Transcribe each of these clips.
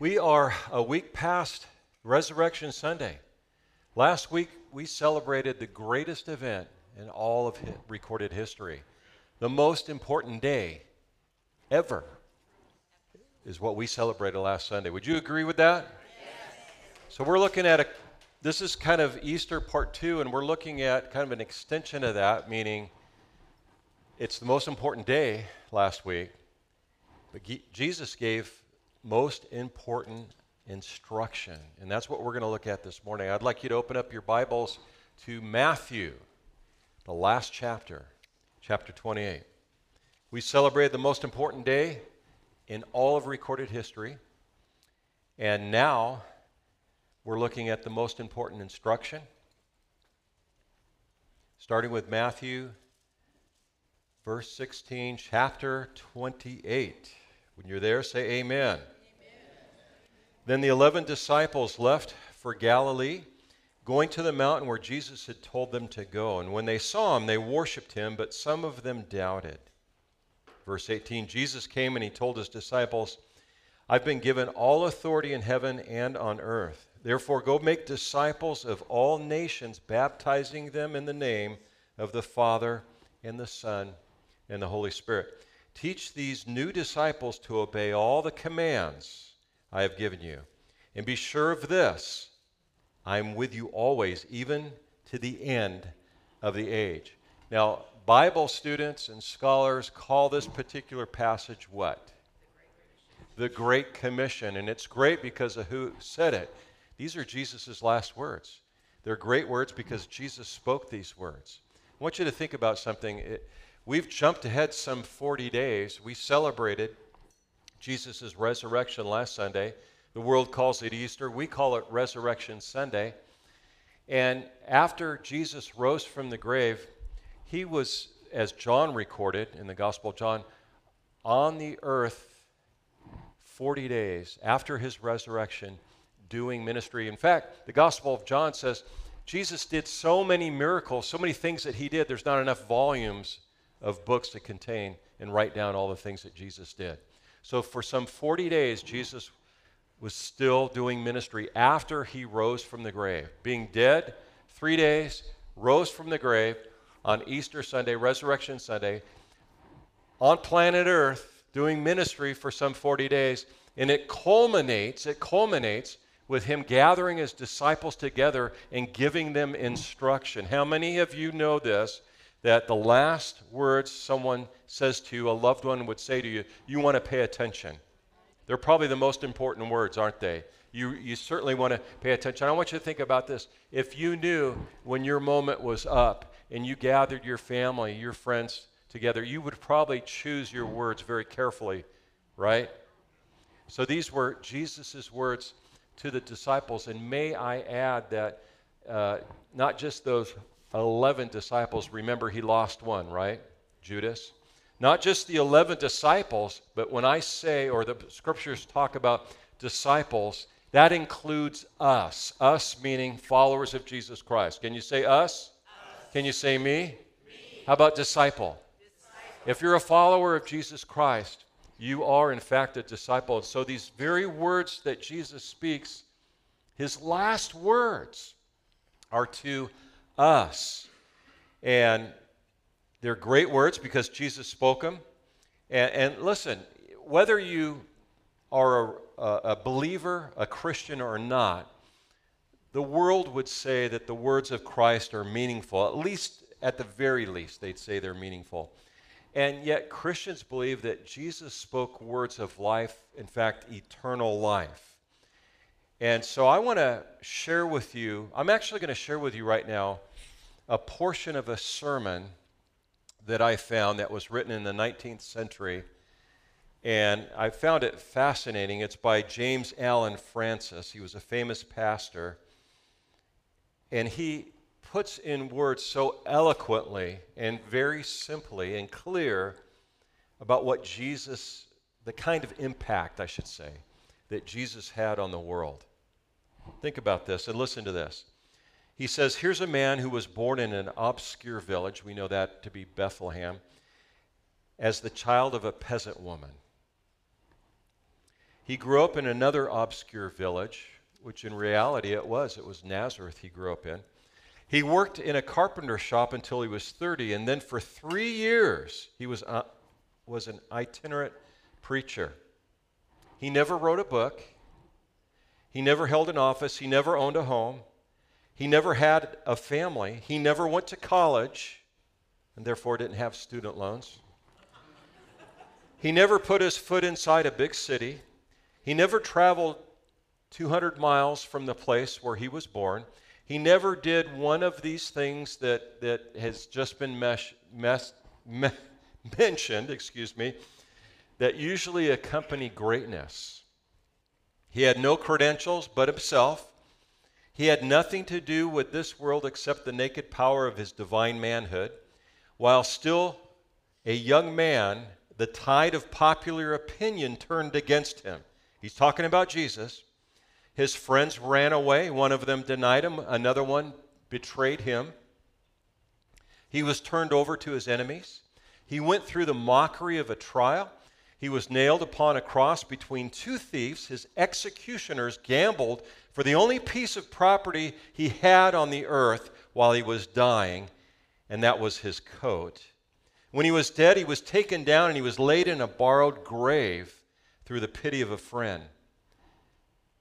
We are a week past Resurrection Sunday. Last week, we celebrated the greatest event in all of recorded history. The most important day ever is what we celebrated last Sunday. Would you agree with that? So we're looking at a this is kind of Easter part 2 and we're looking at kind of an extension of that meaning it's the most important day last week. But Jesus gave most important instruction. And that's what we're going to look at this morning. I'd like you to open up your Bibles to Matthew, the last chapter, chapter 28. We celebrated the most important day in all of recorded history. And now we're looking at the most important instruction. Starting with Matthew, verse 16, chapter 28. When you're there, say amen. Then the eleven disciples left for Galilee, going to the mountain where Jesus had told them to go. And when they saw him, they worshiped him, but some of them doubted. Verse 18 Jesus came and he told his disciples, I've been given all authority in heaven and on earth. Therefore, go make disciples of all nations, baptizing them in the name of the Father and the Son and the Holy Spirit. Teach these new disciples to obey all the commands I have given you. And be sure of this I am with you always, even to the end of the age. Now, Bible students and scholars call this particular passage what? The Great Commission. And it's great because of who said it. These are Jesus' last words. They're great words because Jesus spoke these words. I want you to think about something. It, we've jumped ahead some 40 days. We celebrated Jesus' resurrection last Sunday. The world calls it Easter. We call it Resurrection Sunday. And after Jesus rose from the grave, he was, as John recorded in the Gospel of John, on the earth 40 days after his resurrection doing ministry. In fact, the Gospel of John says Jesus did so many miracles, so many things that he did, there's not enough volumes of books to contain and write down all the things that Jesus did. So for some 40 days, Jesus was still doing ministry after he rose from the grave. Being dead three days, rose from the grave on Easter Sunday, Resurrection Sunday, on planet Earth, doing ministry for some 40 days. And it culminates, it culminates with him gathering his disciples together and giving them instruction. How many of you know this? That the last words someone says to you, a loved one would say to you, you want to pay attention. They're probably the most important words, aren't they? You, you certainly want to pay attention. I want you to think about this. If you knew when your moment was up and you gathered your family, your friends together, you would probably choose your words very carefully, right? So these were Jesus' words to the disciples. And may I add that uh, not just those 11 disciples, remember he lost one, right? Judas. Not just the 11 disciples, but when I say, or the scriptures talk about disciples, that includes us. Us meaning followers of Jesus Christ. Can you say us? us. Can you say me? me? How about disciple? disciple? If you're a follower of Jesus Christ, you are in fact a disciple. And so these very words that Jesus speaks, his last words, are to us. And they're great words because Jesus spoke them. And, and listen, whether you are a, a believer, a Christian, or not, the world would say that the words of Christ are meaningful. At least, at the very least, they'd say they're meaningful. And yet, Christians believe that Jesus spoke words of life, in fact, eternal life. And so I want to share with you, I'm actually going to share with you right now a portion of a sermon that I found that was written in the 19th century. And I found it fascinating. It's by James Allen Francis. He was a famous pastor. And he puts in words so eloquently and very simply and clear about what Jesus, the kind of impact, I should say, that Jesus had on the world. Think about this and listen to this. He says, Here's a man who was born in an obscure village, we know that to be Bethlehem, as the child of a peasant woman. He grew up in another obscure village, which in reality it was. It was Nazareth he grew up in. He worked in a carpenter shop until he was 30, and then for three years he was, uh, was an itinerant preacher. He never wrote a book, he never held an office, he never owned a home, he never had a family, he never went to college, and therefore didn't have student loans. He never put his foot inside a big city. He never traveled 200 miles from the place where he was born. He never did one of these things that, that has just been mesh, mes, me, mentioned, excuse me, that usually accompany greatness. He had no credentials but himself. He had nothing to do with this world except the naked power of his divine manhood. While still a young man, the tide of popular opinion turned against him. He's talking about Jesus. His friends ran away. One of them denied him, another one betrayed him. He was turned over to his enemies. He went through the mockery of a trial. He was nailed upon a cross between two thieves. His executioners gambled for the only piece of property he had on the earth while he was dying, and that was his coat. When he was dead, he was taken down and he was laid in a borrowed grave through the pity of a friend.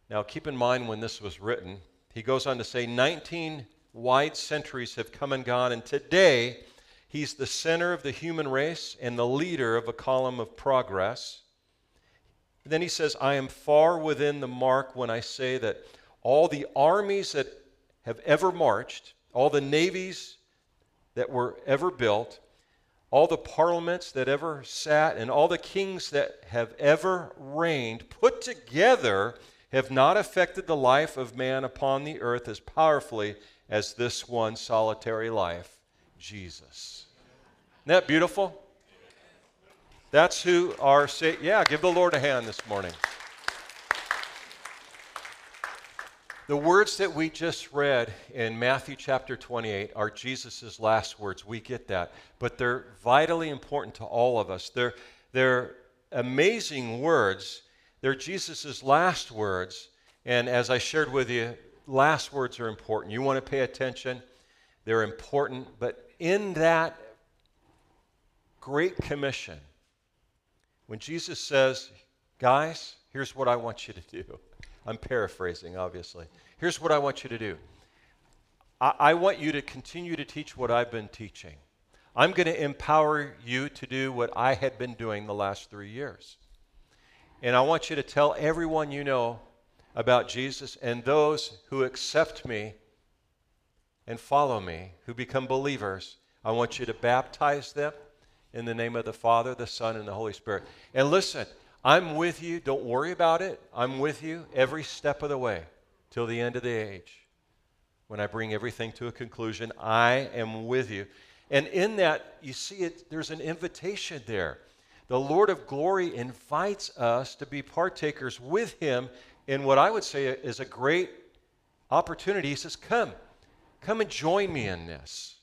Now, keep in mind when this was written, he goes on to say 19 wide centuries have come and gone, and today he's the center of the human race and the leader of a column of progress. Then he says, I am far within the mark when I say that all the armies that have ever marched, all the navies that were ever built, all the parliaments that ever sat and all the kings that have ever reigned put together have not affected the life of man upon the earth as powerfully as this one solitary life, Jesus. Isn't that beautiful? That's who our say. Yeah, give the Lord a hand this morning. The words that we just read in Matthew chapter 28 are Jesus' last words. We get that. But they're vitally important to all of us. They're, they're amazing words. They're Jesus' last words. And as I shared with you, last words are important. You want to pay attention, they're important. But in that great commission, when Jesus says, Guys, here's what I want you to do. I'm paraphrasing, obviously. Here's what I want you to do I, I want you to continue to teach what I've been teaching. I'm going to empower you to do what I had been doing the last three years. And I want you to tell everyone you know about Jesus and those who accept me and follow me, who become believers. I want you to baptize them in the name of the Father, the Son, and the Holy Spirit. And listen, I'm with you. Don't worry about it. I'm with you every step of the way till the end of the age. When I bring everything to a conclusion, I am with you. And in that, you see it, there's an invitation there. The Lord of glory invites us to be partakers with him in what I would say is a great opportunity. He says, Come, come and join me in this.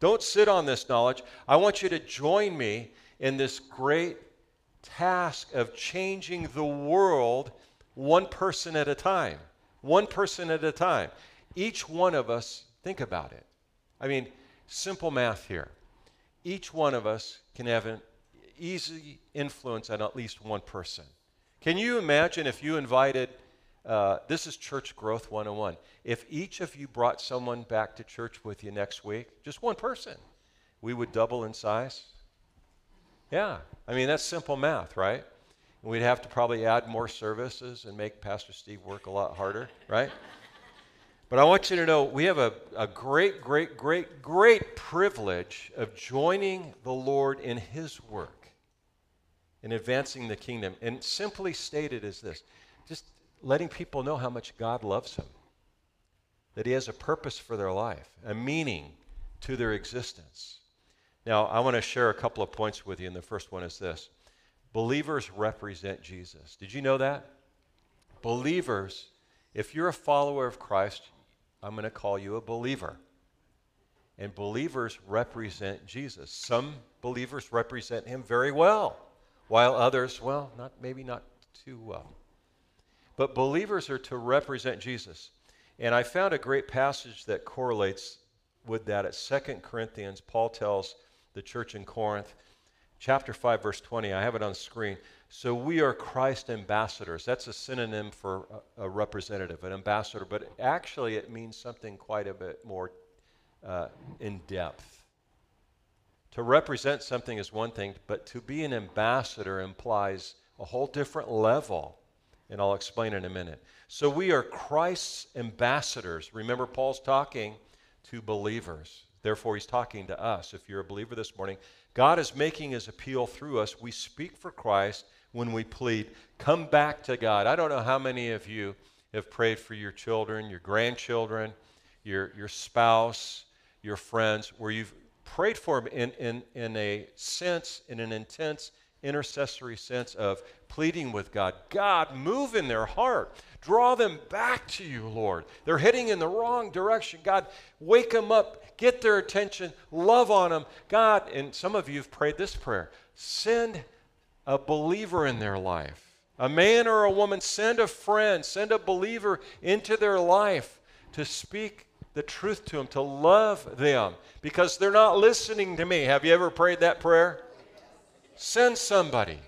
Don't sit on this knowledge. I want you to join me in this great task of changing the world one person at a time. One person at a time. Each one of us, think about it. I mean, simple math here. Each one of us can have an easy influence on at least one person. Can you imagine if you invited, uh, this is Church Growth 101, if each of you brought someone back to church with you next week, just one person, we would double in size? Yeah, I mean, that's simple math, right? We'd have to probably add more services and make Pastor Steve work a lot harder, right? But I want you to know we have a, a great, great, great, great privilege of joining the Lord in His work in advancing the kingdom. And simply stated is this just letting people know how much God loves them, that He has a purpose for their life, a meaning to their existence. Now, I want to share a couple of points with you, and the first one is this Believers represent Jesus. Did you know that? Believers, if you're a follower of Christ, I'm going to call you a believer. And believers represent Jesus. Some believers represent him very well, while others, well, not maybe not too well. but believers are to represent Jesus. And I found a great passage that correlates with that at 2 Corinthians. Paul tells the church in Corinth, chapter 5, verse 20. I have it on screen. So we are Christ ambassadors. That's a synonym for a, a representative, an ambassador, but actually it means something quite a bit more uh, in depth. To represent something is one thing, but to be an ambassador implies a whole different level. And I'll explain in a minute. So we are Christ's ambassadors. Remember, Paul's talking to believers. Therefore, he's talking to us. If you're a believer this morning, God is making his appeal through us. We speak for Christ when we plead, come back to God. I don't know how many of you have prayed for your children, your grandchildren, your, your spouse, your friends, where you've prayed for them in, in, in a sense, in an intense intercessory sense of pleading with God. God, move in their heart. Draw them back to you, Lord. They're heading in the wrong direction. God, wake them up. Get their attention. Love on them. God, and some of you have prayed this prayer send a believer in their life. A man or a woman, send a friend, send a believer into their life to speak the truth to them, to love them, because they're not listening to me. Have you ever prayed that prayer? Send somebody,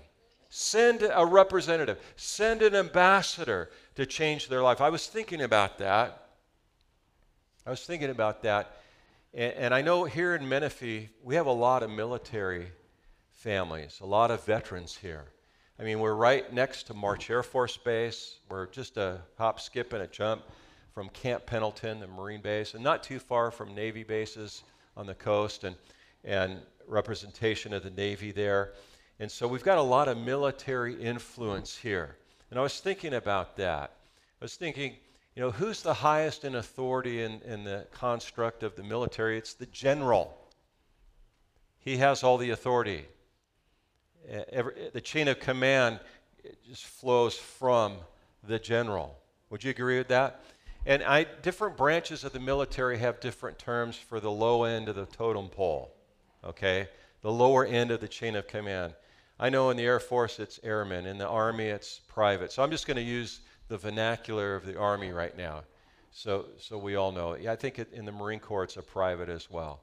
send a representative, send an ambassador to change their life. I was thinking about that. I was thinking about that. And, and I know here in Menifee, we have a lot of military families, a lot of veterans here. I mean, we're right next to March Air Force Base. We're just a hop, skip, and a jump from Camp Pendleton, the Marine base, and not too far from Navy bases on the coast and, and representation of the Navy there. And so we've got a lot of military influence here. And I was thinking about that. I was thinking, you know, who's the highest in authority in, in the construct of the military? It's the general. He has all the authority every, the chain of command just flows from the general. Would you agree with that? And I, different branches of the military have different terms for the low end of the totem pole, okay? The lower end of the chain of command. I know in the Air Force it's airmen, in the Army it's private. So I'm just going to use the vernacular of the Army right now, so, so we all know. I think it, in the Marine Corps it's a private as well.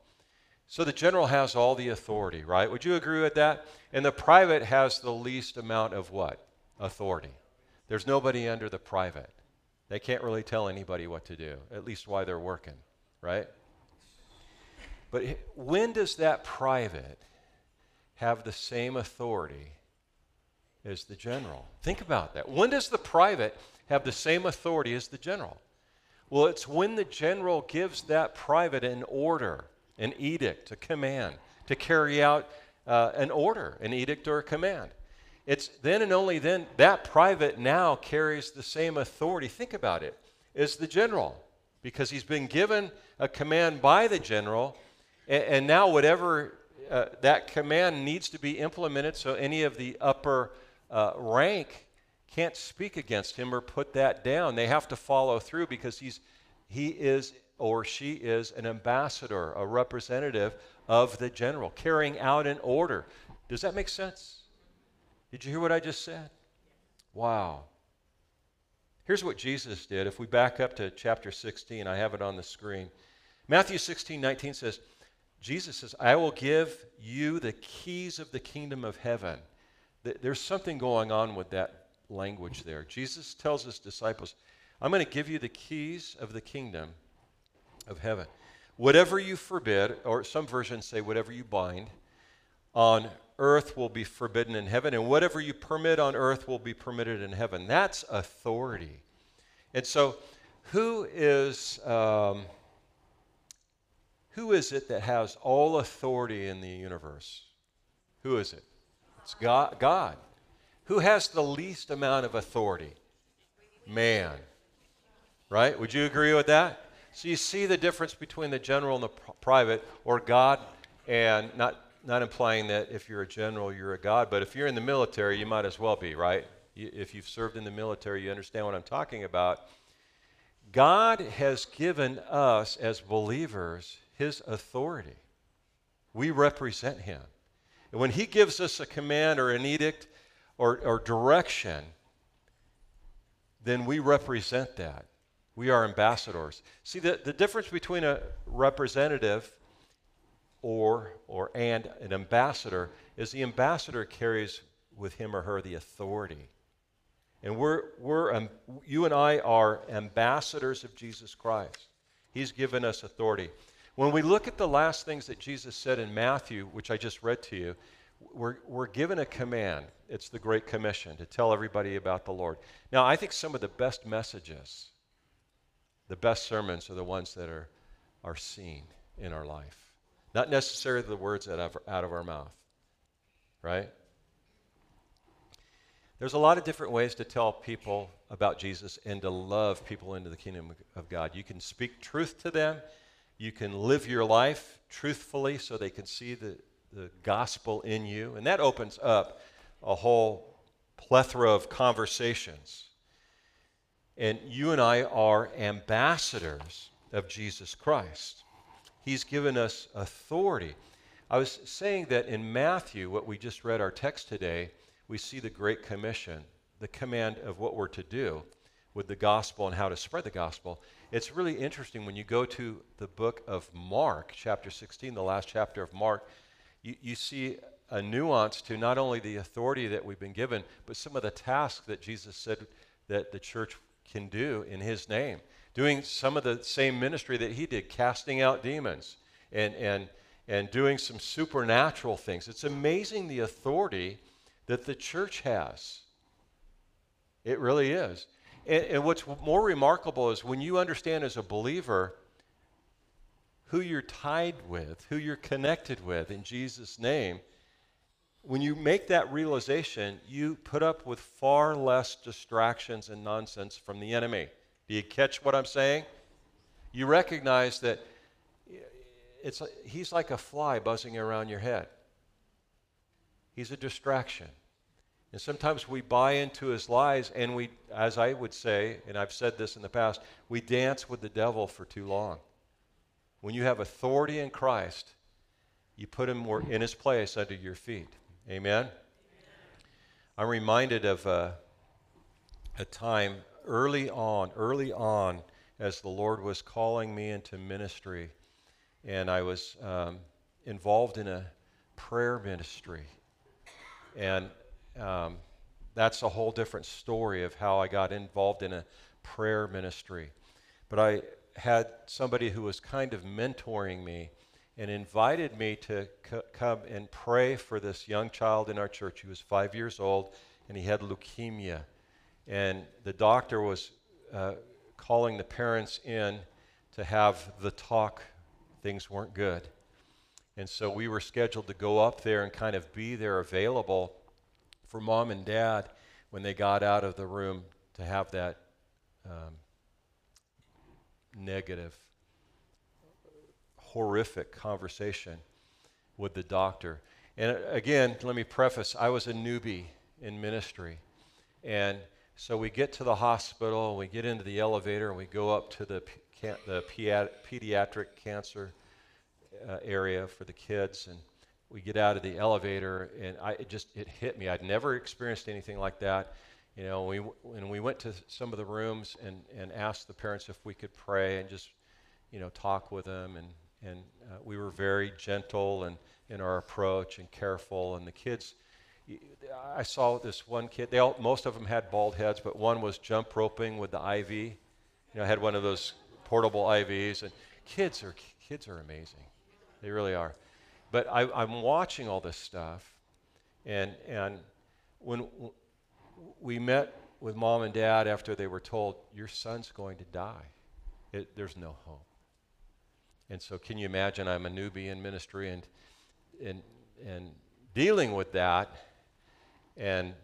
So the general has all the authority, right? Would you agree with that? And the private has the least amount of what? Authority. There's nobody under the private. They can't really tell anybody what to do, at least why they're working, right? But when does that private have the same authority as the general? Think about that. When does the private have the same authority as the general? Well, it's when the general gives that private an order an edict, a command, to carry out uh, an order, an edict or a command. It's then and only then that private now carries the same authority. Think about it, as the general, because he's been given a command by the general, and, and now whatever uh, that command needs to be implemented so any of the upper uh, rank can't speak against him or put that down. They have to follow through because he's he is or she is an ambassador, a representative of the general, carrying out an order. Does that make sense? Did you hear what I just said? Wow. Here's what Jesus did. If we back up to chapter 16, I have it on the screen. Matthew 16, 19 says, Jesus says, I will give you the keys of the kingdom of heaven. There's something going on with that language there. Jesus tells his disciples, I'm going to give you the keys of the kingdom of heaven. Whatever you forbid, or some versions say whatever you bind, on earth will be forbidden in heaven, and whatever you permit on earth will be permitted in heaven. That's authority. And so, who is um, who is it that has all authority in the universe? Who is it? It's God. God. Who has the least amount of authority? Man. Right? Would you agree with that? So you see the difference between the general and the private, or God, and not, not implying that if you're a general, you're a God, but if you're in the military, you might as well be, right? If you've served in the military, you understand what I'm talking about. God has given us as believers his authority. We represent him. And when he gives us a command or an edict or, or direction, then we represent that. We are ambassadors. See, the, the difference between a representative or, or and an ambassador is the ambassador carries with him or her the authority. And we're, we're um, you and I are ambassadors of Jesus Christ. He's given us authority. When we look at the last things that Jesus said in Matthew, which I just read to you, we're, we're given a command. It's the Great Commission to tell everybody about the Lord. Now, I think some of the best messages, the best sermons, are the ones that are, are seen in our life. Not necessarily the words out of, out of our mouth, right? There's a lot of different ways to tell people about Jesus and to love people into the kingdom of God. You can speak truth to them, you can live your life truthfully so they can see the, the gospel in you, and that opens up a whole plethora of conversations. And you and I are ambassadors of Jesus Christ. He's given us authority. I was saying that in Matthew, what we just read our text today, we see the Great Commission, the command of what we're to do with the gospel and how to spread the gospel. It's really interesting when you go to the book of Mark, chapter 16, the last chapter of Mark, you, you see a nuance to not only the authority that we've been given, but some of the tasks that Jesus said that the church can do in his name. Doing some of the same ministry that he did, casting out demons and, and, and doing some supernatural things. It's amazing the authority that the church has. It really is. And, and, what's more remarkable is when you understand as a believer who you're tied with, who you're connected with in Jesus' name, when you make that realization, you put up with far less distractions and nonsense from the enemy. Do you catch what I'm saying? You recognize that it's, he's like a fly buzzing around your head. He's a distraction. And sometimes we buy into his lies, and we, as I would say, and I've said this in the past, we dance with the devil for too long. When you have authority in Christ, you put him in his place under your feet. Amen? I'm reminded of a, a time early on, early on, as the Lord was calling me into ministry, and I was um, involved in a prayer ministry. And um, that's a whole different story of how I got involved in a prayer ministry. But I had somebody who was kind of mentoring me and invited me to c- come and pray for this young child in our church. He was five years old and he had leukemia. And the doctor was uh, calling the parents in to have the talk. Things weren't good. And so we were scheduled to go up there and kind of be there available for mom and dad when they got out of the room to have that um, negative, horrific conversation with the doctor. And uh, again, let me preface I was a newbie in ministry. And so we get to the hospital, we get into the elevator, and we go up to the, the pediatric cancer uh, area for the kids. And we get out of the elevator, and I, it just it hit me. I'd never experienced anything like that. You know, we when we went to some of the rooms and, and asked the parents if we could pray and just, you know, talk with them, and and uh, we were very gentle and in our approach and careful. And the kids, I saw this one kid. They all, most of them had bald heads, but one was jump roping with the IV. You know, had one of those portable IVs, and kids are kids are amazing. They really are. But I, am watching all this stuff, and, and when we met with mom and dad after they were told, Your son's going to die, it, there's no hope. And so, can you imagine? I'm a newbie in ministry and, and, and dealing with that. And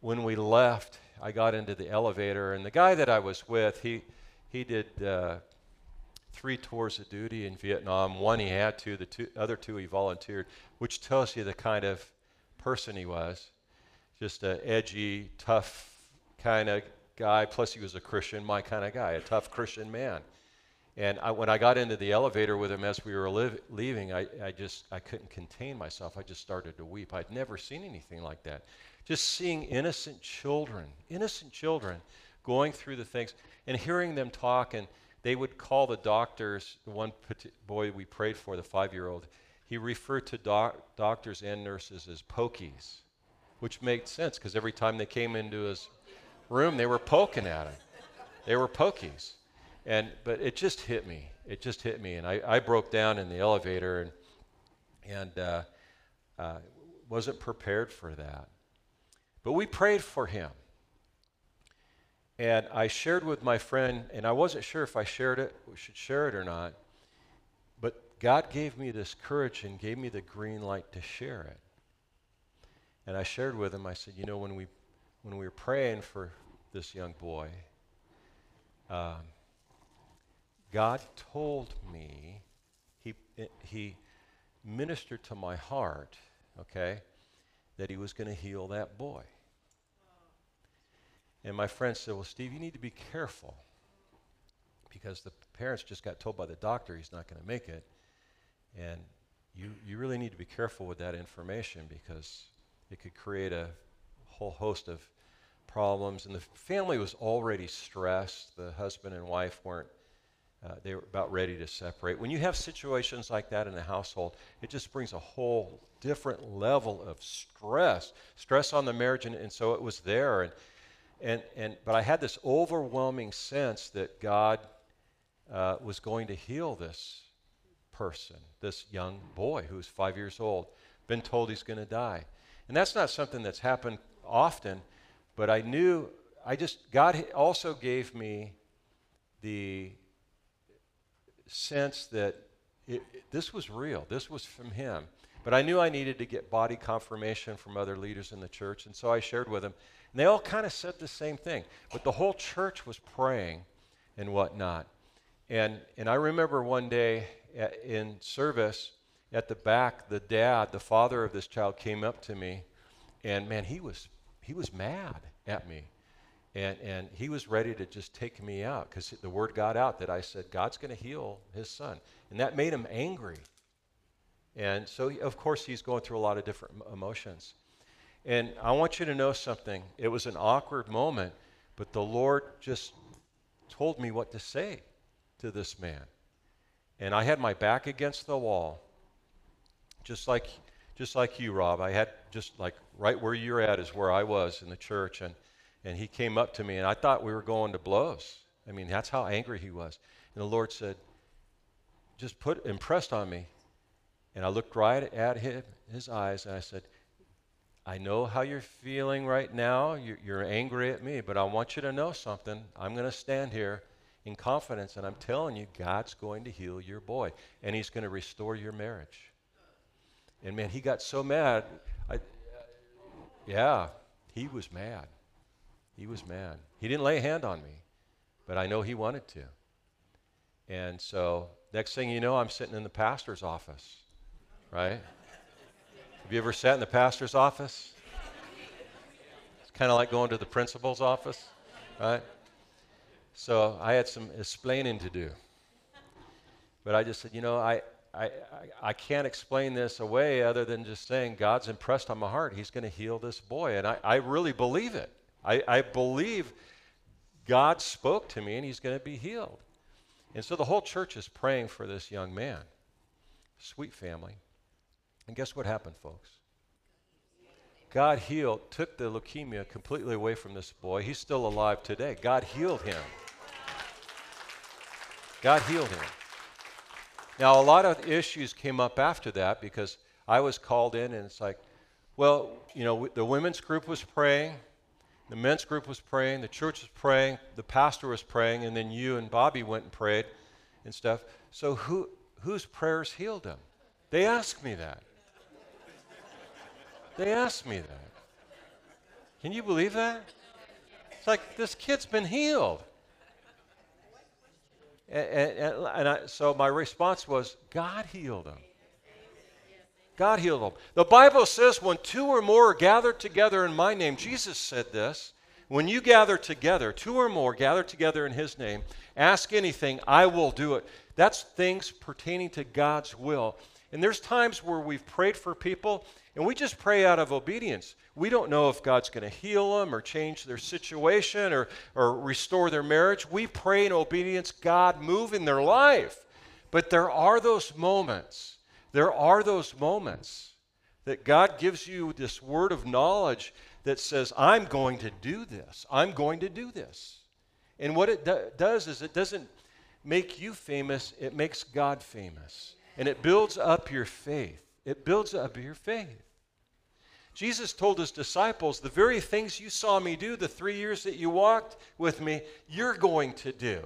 when we left, I got into the elevator, and the guy that I was with, he, he did uh, three tours of duty in Vietnam. One he had to, the two, other two he volunteered, which tells you the kind of person he was. Just an edgy, tough kind of guy. Plus, he was a Christian, my kind of guy, a tough Christian man. And I, when I got into the elevator with him as we were leaving, I, I just I couldn't contain myself. I just started to weep. I'd never seen anything like that. Just seeing innocent children, innocent children, going through the things and hearing them talk. And they would call the doctors, the one boy we prayed for, the five year old, he referred to doc- doctors and nurses as pokies, which made sense because every time they came into his room, they were poking at him. They were pokies. And, but it just hit me. It just hit me. And I, I broke down in the elevator and, and uh, uh, wasn't prepared for that. But we prayed for him. And I shared with my friend, and I wasn't sure if I shared it, we should share it or not. But God gave me this courage and gave me the green light to share it. And I shared with him, I said, you know, when we, when we were praying for this young boy, um, God told me, he, he ministered to my heart, okay, that he was going to heal that boy. And my friend said, Well, Steve, you need to be careful because the parents just got told by the doctor he's not going to make it. And you, you really need to be careful with that information because it could create a whole host of problems. And the family was already stressed. The husband and wife weren't, uh, they were about ready to separate. When you have situations like that in a household, it just brings a whole different level of stress, stress on the marriage. And, and so it was there. And, and, and, but I had this overwhelming sense that God uh, was going to heal this person, this young boy who was five years old, been told he's going to die. And that's not something that's happened often, but I knew, I just, God also gave me the sense that it, this was real, this was from Him. But I knew I needed to get body confirmation from other leaders in the church, and so I shared with them and they all kind of said the same thing. But the whole church was praying and whatnot. And, and I remember one day uh, in service at the back, the dad, the father of this child, came up to me. And man, he was, he was mad at me. And, and he was ready to just take me out because the word got out that I said, God's going to heal his son. And that made him angry. And so, of course, he's going through a lot of different emotions. And I want you to know something. It was an awkward moment, but the Lord just told me what to say to this man. And I had my back against the wall, just like, just like you, Rob. I had just like right where you're at is where I was in the church. And, and he came up to me, and I thought we were going to blows. I mean, that's how angry he was. And the Lord said, just put, impressed on me. And I looked right at him, his eyes, and I said, I know how you're feeling right now. You're, you're, angry at me, but I want you to know something. I'm going to stand here in confidence, and I'm telling you, God's going to heal your boy, and He's going to restore your marriage. And man, he got so mad. I, yeah, he was mad. He was mad. He didn't lay a hand on me, but I know he wanted to. And so, next thing you know, I'm sitting in the pastor's office, right? Have you ever sat in the pastor's office? It's kind of like going to the principal's office, right? So I had some explaining to do. But I just said, you know, I, I, I can't explain this away other than just saying God's impressed on my heart. He's going to heal this boy. And I, I really believe it. I, I believe God spoke to me and he's going to be healed. And so the whole church is praying for this young man. Sweet family. And guess what happened, folks? God healed, took the leukemia completely away from this boy. He's still alive today. God healed him. God healed him. Now, a lot of issues came up after that because I was called in, and it's like, well, you know, the women's group was praying, the men's group was praying, the church was praying, the pastor was praying, and then you and Bobby went and prayed and stuff. So, who, whose prayers healed them? They asked me that. They asked me that. Can you believe that? It's like this kid's been healed. And, and, and I, so my response was, God healed him. God healed him. The Bible says, when two or more are gathered together in my name, Jesus said this. When you gather together, two or more gather together in his name, ask anything, I will do it. That's things pertaining to God's will. And there's times where we've prayed for people and we just pray out of obedience. We don't know if God's going to heal them or change their situation or, or restore their marriage. We pray in obedience, God move in their life. But there are those moments, there are those moments that God gives you this word of knowledge that says, I'm going to do this. I'm going to do this. And what it do- does is it doesn't make you famous, it makes God famous. And it builds up your faith. It builds up your faith. Jesus told his disciples, The very things you saw me do the three years that you walked with me, you're going to do.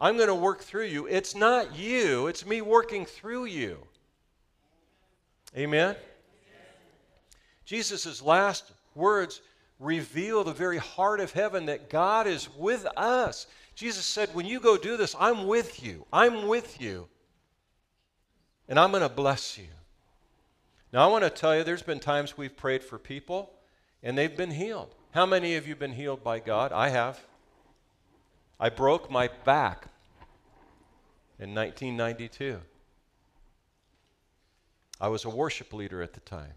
I'm going to work through you. It's not you, it's me working through you. Amen? Jesus' last words reveal the very heart of heaven that God is with us. Jesus said, When you go do this, I'm with you. I'm with you. And I'm going to bless you. Now, I want to tell you, there's been times we've prayed for people and they've been healed. How many of you been healed by God? I have. I broke my back in 1992. I was a worship leader at the time.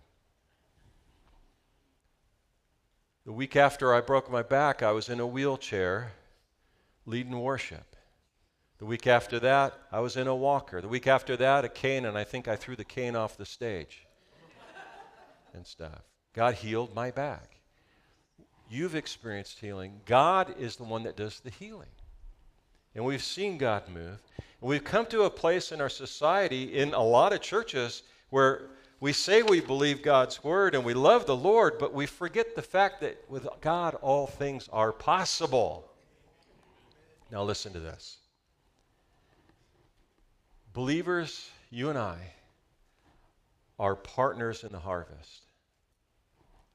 The week after I broke my back, I was in a wheelchair leading worship. The week after that, I was in a walker. The week after that, a cane, and I think I threw the cane off the stage and stuff. God healed my back. You've experienced healing. God is the one that does the healing. And we've seen God move. And we've come to a place in our society, in a lot of churches, where we say we believe God's word and we love the Lord, but we forget the fact that with God all things are possible. Now, listen to this. Believers, you and I, are partners in the harvest.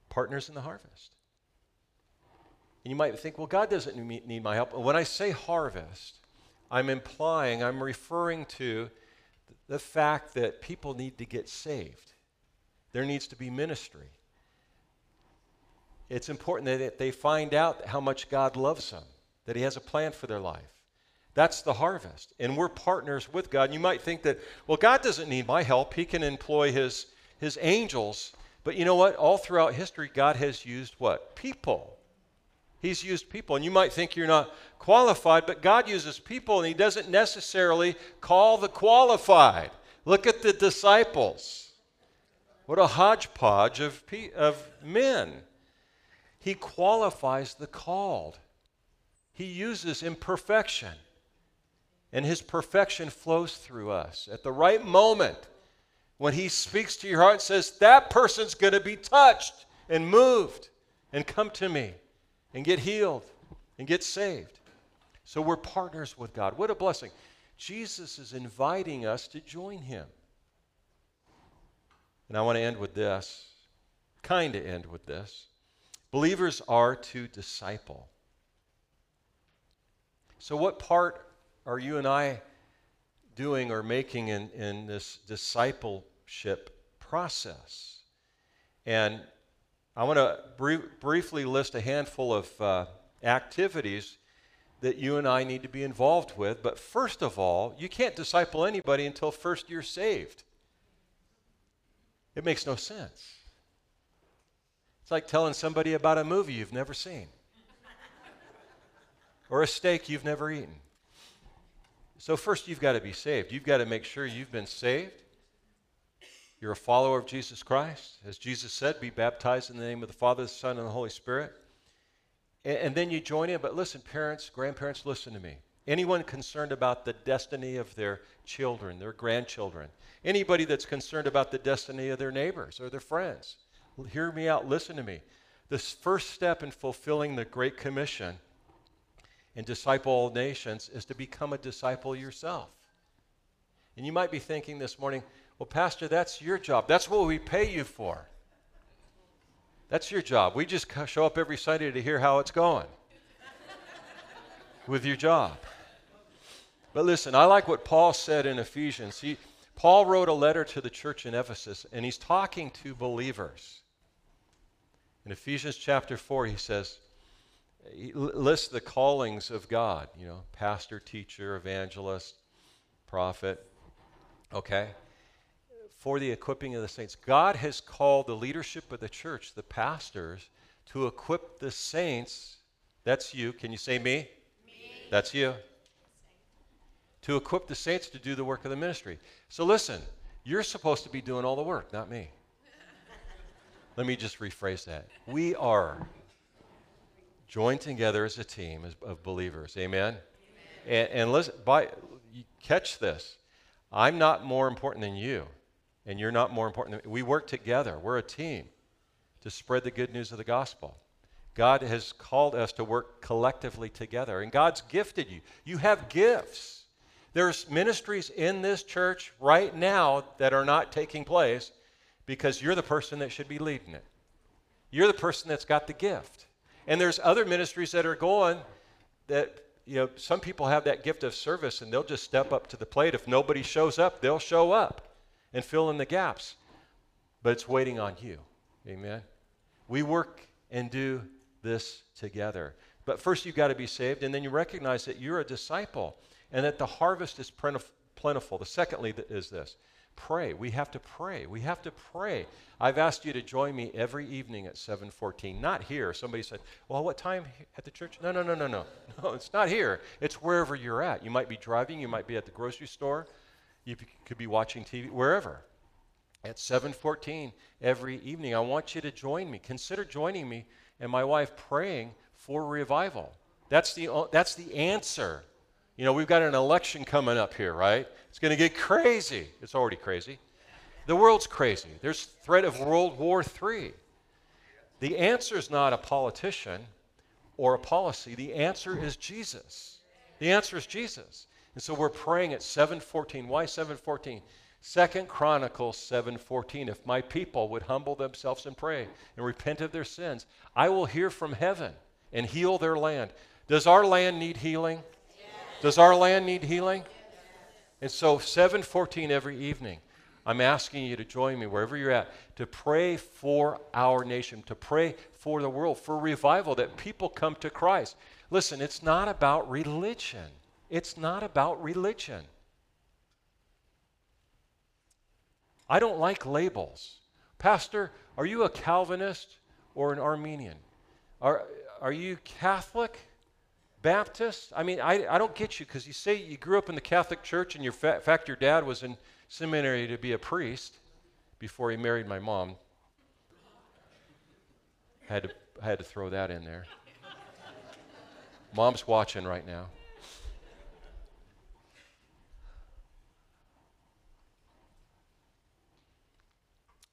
Partners in the harvest. And you might think, well, God doesn't need my help. When I say harvest, I'm implying, I'm referring to the fact that people need to get saved. There needs to be ministry. It's important that they find out how much God loves them, that He has a plan for their life. That's the harvest. And we're partners with God. And you might think that, well, God doesn't need my help. He can employ his, his angels. But you know what? All throughout history, God has used what? People. He's used people. And you might think you're not qualified, but God uses people, and He doesn't necessarily call the qualified. Look at the disciples. What a hodgepodge of, of men. He qualifies the called, He uses imperfection and his perfection flows through us. At the right moment, when he speaks to your heart and says, That person's going to be touched and moved and come to me and get healed and get saved. So we're partners with God. What a blessing. Jesus is inviting us to join him. And I want to end with this, kind of end with this. Believers are to disciple. So, what part are you and I doing or making in, in this discipleship process? And I want to br- briefly list a handful of uh, activities that you and I need to be involved with. But first of all, you can't disciple anybody until first you're saved. It makes no sense. It's like telling somebody about a movie you've never seen or a steak you've never eaten. So, first, you've got to be saved. You've got to make sure you've been saved. You're a follower of Jesus Christ. As Jesus said, be baptized in the name of the Father, the Son, and the Holy Spirit. And, and then you join in. But listen, parents, grandparents, listen to me. Anyone concerned about the destiny of their children, their grandchildren, anybody that's concerned about the destiny of their neighbors or their friends, hear me out, listen to me. The first step in fulfilling the Great Commission and disciple all nations is to become a disciple yourself. And you might be thinking this morning, well, Pastor, that's your job. That's what we pay you for. That's your job. We just show up every Sunday to hear how it's going with your job. But listen, I like what Paul said in Ephesians. He, Paul wrote a letter to the church in Ephesus, and he's talking to believers. In Ephesians chapter 4, he says, he lists the callings of God, you know, pastor, teacher, evangelist, prophet. Okay? for the equipping of the saints. God has called the leadership of the church, the pastors, to equip the saints. That's you. Can you say me? Me. That's you. To equip the saints to do the work of the ministry. So listen, you're supposed to be doing all the work, not me. Let me just rephrase that. We are joined together as a team of believers. Amen? Amen. And, and listen, by, catch this. I'm not more important than you, and you're not more important than me. We work together. We're a team to spread the good news of the gospel. God has called us to work collectively together, and God's gifted you. You have gifts. There's ministries in this church right now that are not taking place because you're the person that should be leading it. You're the person that's got the gift. And there's other ministries that are going that, you know, some people have that gift of service and they'll just step up to the plate. If nobody shows up, they'll show up and fill in the gaps. But it's waiting on you. Amen. We work and do this together. But first, you've got to be saved, and then you recognize that you're a disciple and that the harvest is plentiful. The secondly is this pray. We have to pray. We have to pray. I've asked you to join me every evening at 7:14. Not here. Somebody said, "Well, what time at the church?" No, no, no, no, no. No, it's not here. It's wherever you're at. You might be driving, you might be at the grocery store, you could be watching TV, wherever. At 7:14 every evening, I want you to join me. Consider joining me and my wife praying for revival. That's the that's the answer you know, we've got an election coming up here, right? It's going to get crazy. It's already crazy. The world's crazy. There's threat of World War III. The answer is not a politician or a policy. The answer is Jesus. The answer is Jesus. And so we're praying at 714. Why 714? Second Chronicles 7:14 If my people would humble themselves and pray and repent of their sins, I will hear from heaven and heal their land. Does our land need healing? Does our land need healing? And so 714 every evening, I'm asking you to join me wherever you're at to pray for our nation, to pray for the world, for revival, that people come to Christ. Listen, it's not about religion. It's not about religion. I don't like labels. Pastor, are you a Calvinist or an Arminian? Are, are you Catholic? Baptist? I mean, I, I don't get you because you say you grew up in the Catholic Church and your fa- fact your dad was in seminary to be a priest before he married my mom. Had to, I had to throw that in there. Mom's watching right now.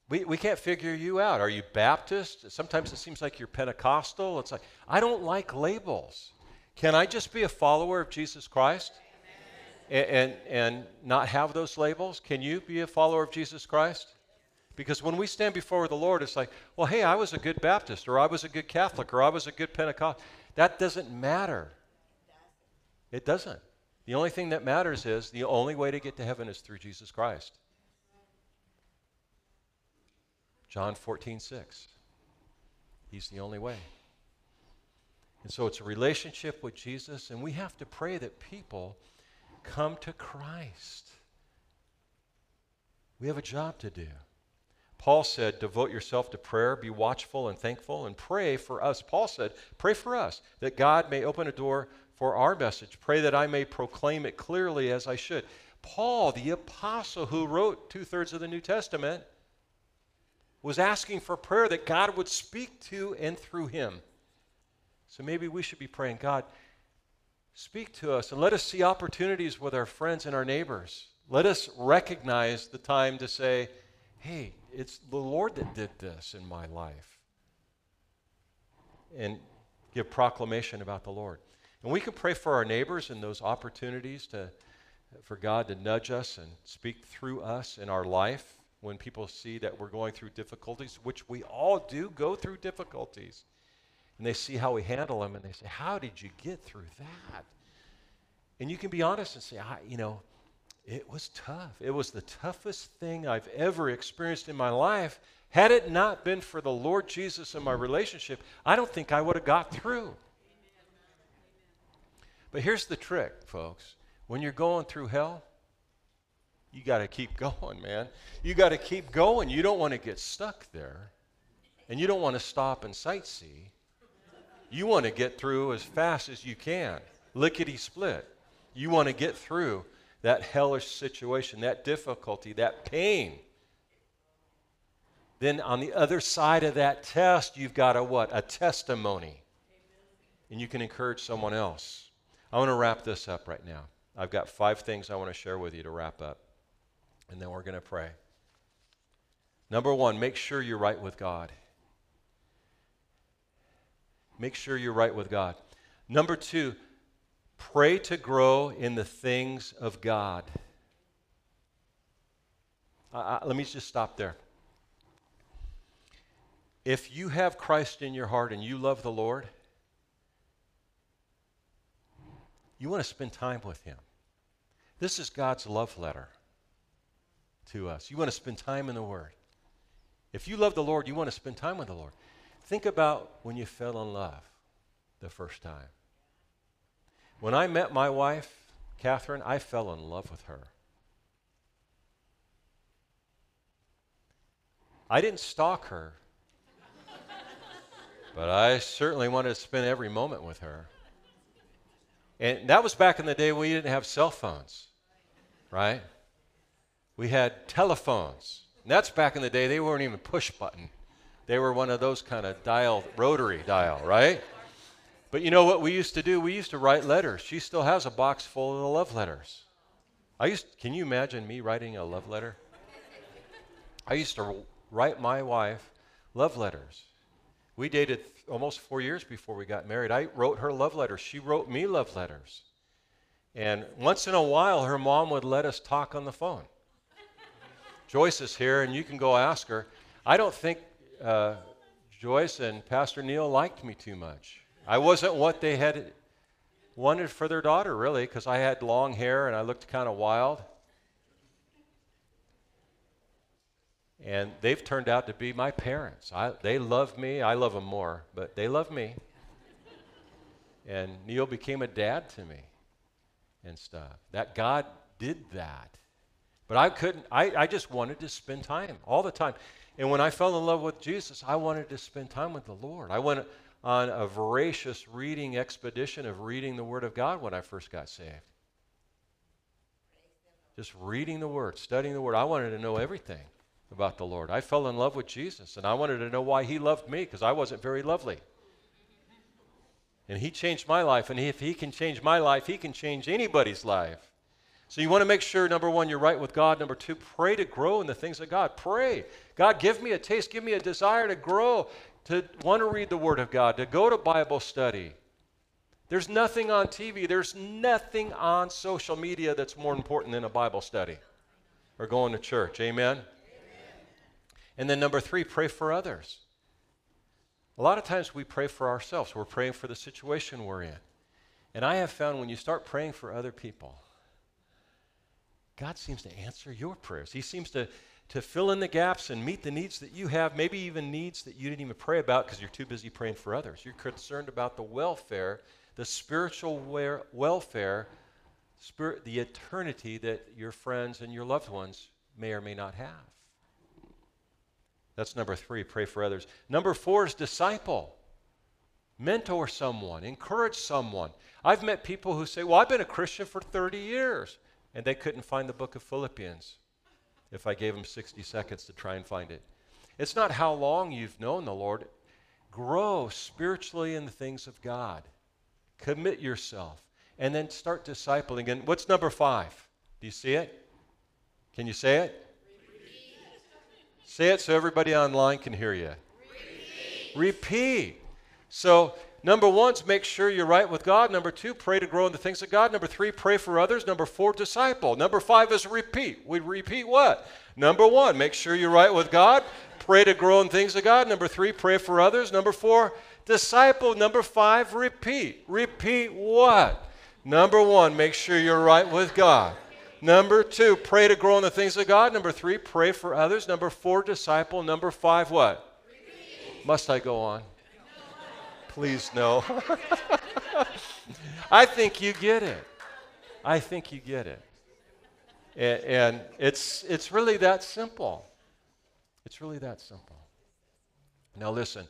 We, we can't figure you out. Are you Baptist? Sometimes it seems like you're Pentecostal. It's like, I don't like labels. Can I just be a follower of Jesus Christ and, and, and, not have those labels? Can you be a follower of Jesus Christ? Because when we stand before the Lord, it's like, well, hey, I was a good Baptist, or I was a good Catholic, or I was a good Pentecost. That doesn't matter. It doesn't. The only thing that matters is the only way to get to heaven is through Jesus Christ. John 14, 6. He's the only way. And so it's a relationship with Jesus, and we have to pray that people come to Christ. We have a job to do. Paul said, Devote yourself to prayer, be watchful and thankful, and pray for us. Paul said, Pray for us that God may open a door for our message. Pray that I may proclaim it clearly as I should. Paul, the apostle who wrote two thirds of the New Testament, was asking for prayer that God would speak to and through him. So maybe we should be praying, God, speak to us and let us see opportunities with our friends and our neighbors. Let us recognize the time to say, hey, it's the Lord that did this in my life. And give proclamation about the Lord. And we can pray for our neighbors and those opportunities to, for God to nudge us and speak through us in our life when people see that we're going through difficulties, which we all do go through difficulties and they see how we handle them and they say, How did you get through that? And you can be honest and say, I, You know, it was tough. It was the toughest thing I've ever experienced in my life. Had it not been for the Lord Jesus and my relationship, I don't think I would have got through. But here's the trick, folks. When you're going through hell, you got to keep going, man. You got to keep going. You don't want to get stuck there. And you don't want to stop and sightsee. You want to get through as fast as you can, lickety split. You want to get through that hellish situation, that difficulty, that pain. Then on the other side of that test, you've got a what? A testimony. And you can encourage someone else. I want to wrap this up right now. I've got five things I want to share with you to wrap up. And then we're going to pray. Number one, make sure you're right with God. Make sure you're right with God. Number two, pray to grow in the things of God. Uh, let me just stop there. If you have Christ in your heart and you love the Lord, you want to spend time with Him. This is God's love letter to us. You want to spend time in the Word. If you love the Lord, you want to spend time with the Lord. Think about when you fell in love the first time. When I met my wife, Catherine, I fell in love with her. I didn't stalk her, but I certainly wanted to spend every moment with her. And that was back in the day when we didn't have cell phones, right? We had telephones. And that's back in the day, they weren't even push button. They were one of those kind of dial, rotary dial, right? But you know what we used to do? We used to write letters. She still has a box full of the love letters. I used, can you imagine me writing a love letter? I used to write my wife love letters. We dated almost four years before we got married. I wrote her love letters. She wrote me love letters. And once in a while, her mom would let us talk on the phone. Joyce is here, and you can go ask her. I don't think uh, Joyce and Pastor Neil liked me too much. I wasn't what they had wanted for their daughter, really, because I had long hair and I looked kind of wild. And they've turned out to be my parents. I, they love me. I love them more, but they love me. And Neil became a dad to me and stuff. That God did that. But I couldn't, I, I just wanted to spend time all the time. And when I fell in love with Jesus, I wanted to spend time with the Lord. I went on a voracious reading expedition of reading the Word of God when I first got saved. Just reading the Word, studying the Word. I wanted to know everything about the Lord. I fell in love with Jesus, and I wanted to know why He loved me because I wasn't very lovely. And He changed my life, and if He can change my life, He can change anybody's life. So you want to make sure, number one, you're right with God. Number two, pray to grow in the things of God. Pray. God, give me a taste, give me a desire to grow, to want to read the Word of God, to go to Bible study. There's nothing on TV, there's nothing on social media that's more important than a Bible study or going to church. Amen? Amen? And then number three, pray for others. A lot of times we pray for ourselves, we're praying for the situation we're in. And I have found when you start praying for other people, God seems to answer your prayers. He seems to, to fill in the gaps and meet the needs that you have, maybe even needs that you didn't even pray about because you're too busy praying for others. You're concerned about the welfare, the spiritual welfare, spirit, the eternity that your friends and your loved ones may or may not have. That's number three, pray for others. Number four is disciple. Mentor someone, encourage someone. I've met people who say, Well, I've been a Christian for 30 years and they couldn't find the book of Philippians if I gave them 60 seconds to try and find it. It's not how long you've known the Lord. Grow spiritually in the things of God. Commit yourself. And then start discipling. And what's number five? Do you see it? Can you say it? Repeat. Say it so everybody online can hear you. Repeat. Repeat. So Number one make sure you're right with God. Number two, pray to grow in the things of God. Number three, pray for others. Number four, disciple. Number five is repeat. We repeat what? Number one, make sure you're right with God. Pray to grow in things of God. Number three, pray for others. Number four, disciple. Number five, repeat. Repeat what? Number one, make sure you're right with God. Number two, pray to grow in the things of God. Number three, pray for others. Number four, disciple. Number five, what? Repeat. Must I go on? Please, no. I think you get it. I think you get it. and, and it's, it's really that simple. It's really that simple. Now, listen,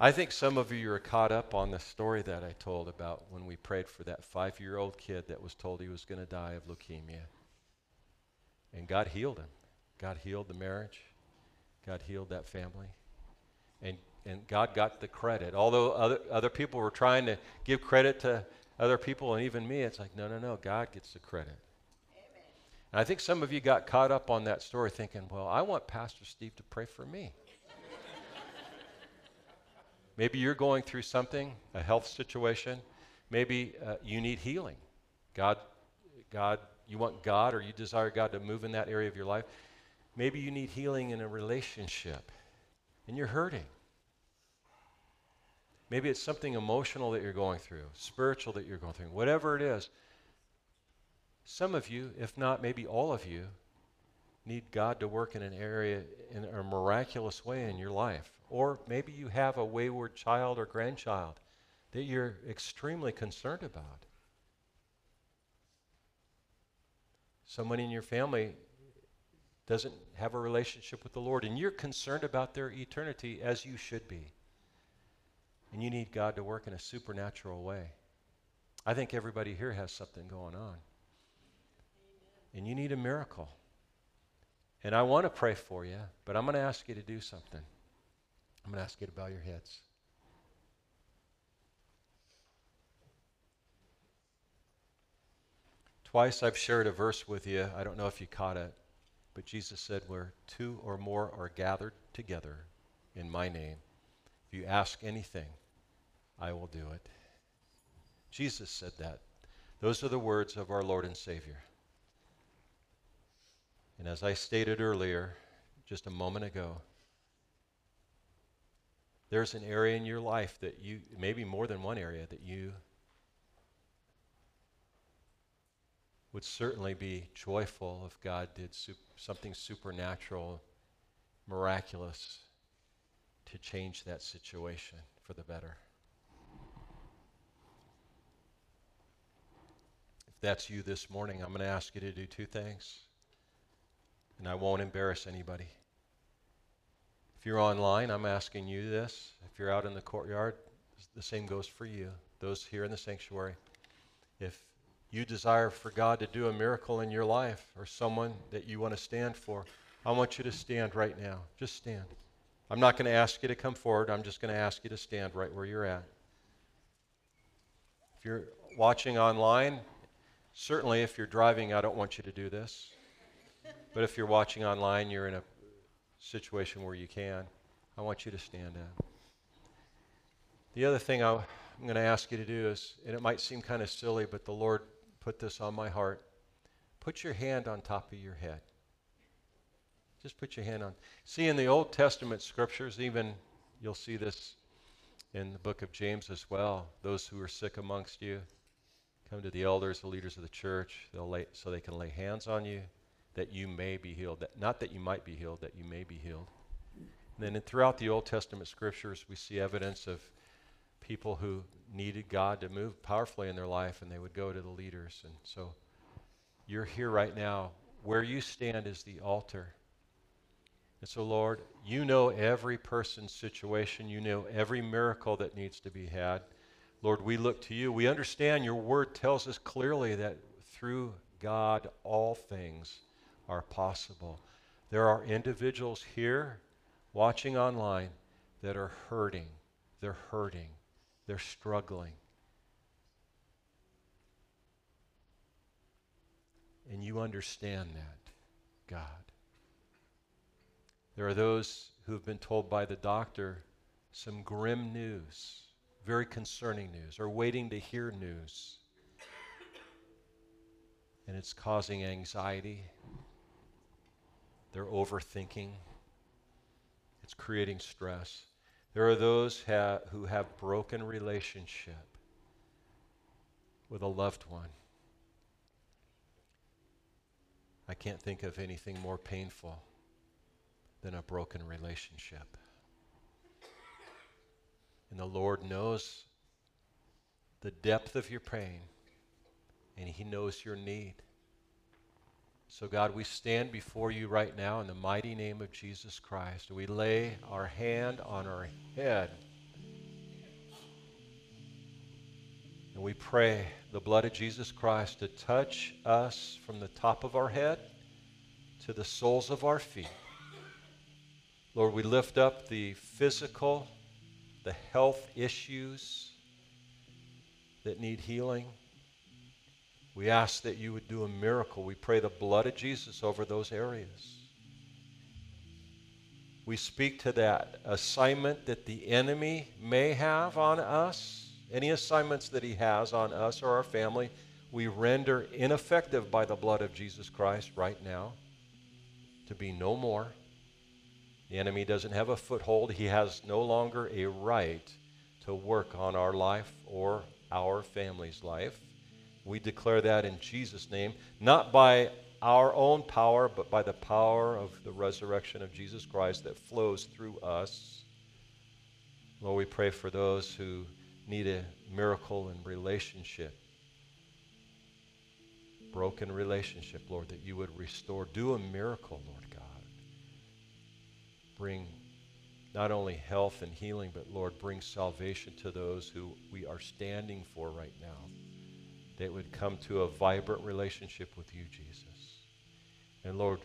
I think some of you are caught up on the story that I told about when we prayed for that five year old kid that was told he was going to die of leukemia. And God healed him. God healed the marriage. God healed that family. And, and God got the credit. Although other, other people were trying to give credit to other people and even me, it's like, no, no, no, God gets the credit. Amen. And I think some of you got caught up on that story thinking, well, I want Pastor Steve to pray for me. Maybe you're going through something, a health situation. Maybe uh, you need healing. God, God, you want God or you desire God to move in that area of your life. Maybe you need healing in a relationship and you're hurting. Maybe it's something emotional that you're going through, spiritual that you're going through, whatever it is. Some of you, if not maybe all of you, need God to work in an area in a miraculous way in your life. Or maybe you have a wayward child or grandchild that you're extremely concerned about. Someone in your family doesn't have a relationship with the Lord, and you're concerned about their eternity as you should be. And you need God to work in a supernatural way. I think everybody here has something going on. And you need a miracle. And I want to pray for you, but I'm going to ask you to do something. I'm going to ask you to bow your heads. Twice I've shared a verse with you. I don't know if you caught it, but Jesus said, Where two or more are gathered together in my name, if you ask anything, I will do it. Jesus said that. Those are the words of our Lord and Savior. And as I stated earlier, just a moment ago, there's an area in your life that you, maybe more than one area, that you would certainly be joyful if God did something supernatural, miraculous to change that situation for the better. If that's you this morning, I'm going to ask you to do two things, and I won't embarrass anybody. If you're online, I'm asking you this. If you're out in the courtyard, the same goes for you, those here in the sanctuary. If you desire for God to do a miracle in your life or someone that you want to stand for, I want you to stand right now. Just stand. I'm not going to ask you to come forward. I'm just going to ask you to stand right where you're at. If you're watching online, certainly if you're driving, I don't want you to do this. But if you're watching online, you're in a situation where you can, I want you to stand up. The other thing I, am going to ask you to do is, and it might seem kind of silly, but the Lord put this on my heart. Put your hand on top of your head. Just put your hand on. See, in the Old Testament scriptures, even you'll see this in the book of James as well. Those who are sick amongst you, come to the elders, the leaders of the church, they'll lay, so they can lay hands on you that you may be healed. That, not that you might be healed, that you may be healed. And then throughout the Old Testament scriptures, we see evidence of people who needed God to move powerfully in their life, and they would go to the leaders. And so you're here right now. Where you stand is the altar. And so, Lord, you know every person's situation. You know every miracle that needs to be had. Lord, we look to you. We understand your word tells us clearly that through God all things are possible. There are individuals here watching online that are hurting. They're hurting. They're struggling. And you understand that, God. There are those who have been told by the doctor some grim news, very concerning news, or waiting to hear news. And it's causing anxiety they're overthinking. It's creating stress. There are those ha- who have broken relationship with a loved one. I can't think of anything more painful than a broken relationship. And the Lord knows the depth of your pain, and He knows your need. So, God, we stand before you right now in the mighty name of Jesus Christ. We lay our hand on our head. And we pray the blood of Jesus Christ to touch us from the top of our head to the soles of our feet. Lord, we lift up the physical, the health issues that need healing. We ask that you would do a miracle. We pray the blood of Jesus over those areas. We speak to that assignment that the enemy may have on us, any assignments that he has on us or our family, we render ineffective by the blood of Jesus Christ right now to be no more. The enemy doesn't have a foothold. He has no longer a right to work on our life or our family's life. We declare that in Jesus' name, not by our own power, but by the power of the resurrection of Jesus Christ that flows through us. Lord, we pray for those who need a miracle in relationship. Broken relationship, Lord, that you would restore. Do a miracle, Lord God. Bring not only health and healing, but Lord, bring salvation to those who we are standing for right now. They would come to a vibrant relationship with you, Jesus. And Lord,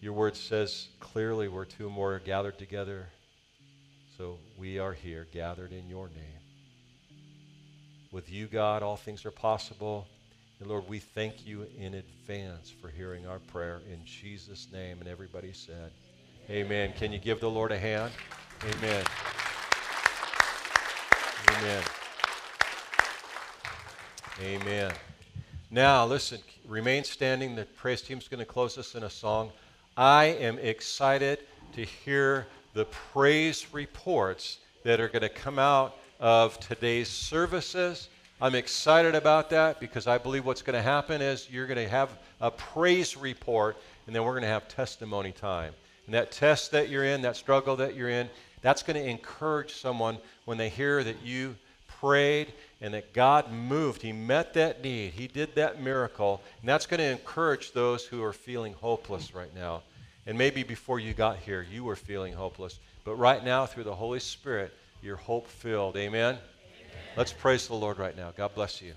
your word says clearly where two or more are gathered together. So we are here gathered in your name. With you, God, all things are possible. And Lord, we thank you in advance for hearing our prayer in Jesus' name. And everybody said, Amen. Can you give the Lord a hand? Amen. Amen. Amen. Now, listen, remain standing. The praise team's going to close us in a song. I am excited to hear the praise reports that are going to come out of today's services. I'm excited about that because I believe what's going to happen is you're going to have a praise report and then we're going to have testimony time. And that test that you're in, that struggle that you're in, that's going to encourage someone when they hear that you prayed and that God moved. He met that need. He did that miracle. And that's going to encourage those who are feeling hopeless right now. And maybe before you got here, you were feeling hopeless. But right now, through the Holy Spirit, you're hope filled. Amen? Amen? Let's praise the Lord right now. God bless you.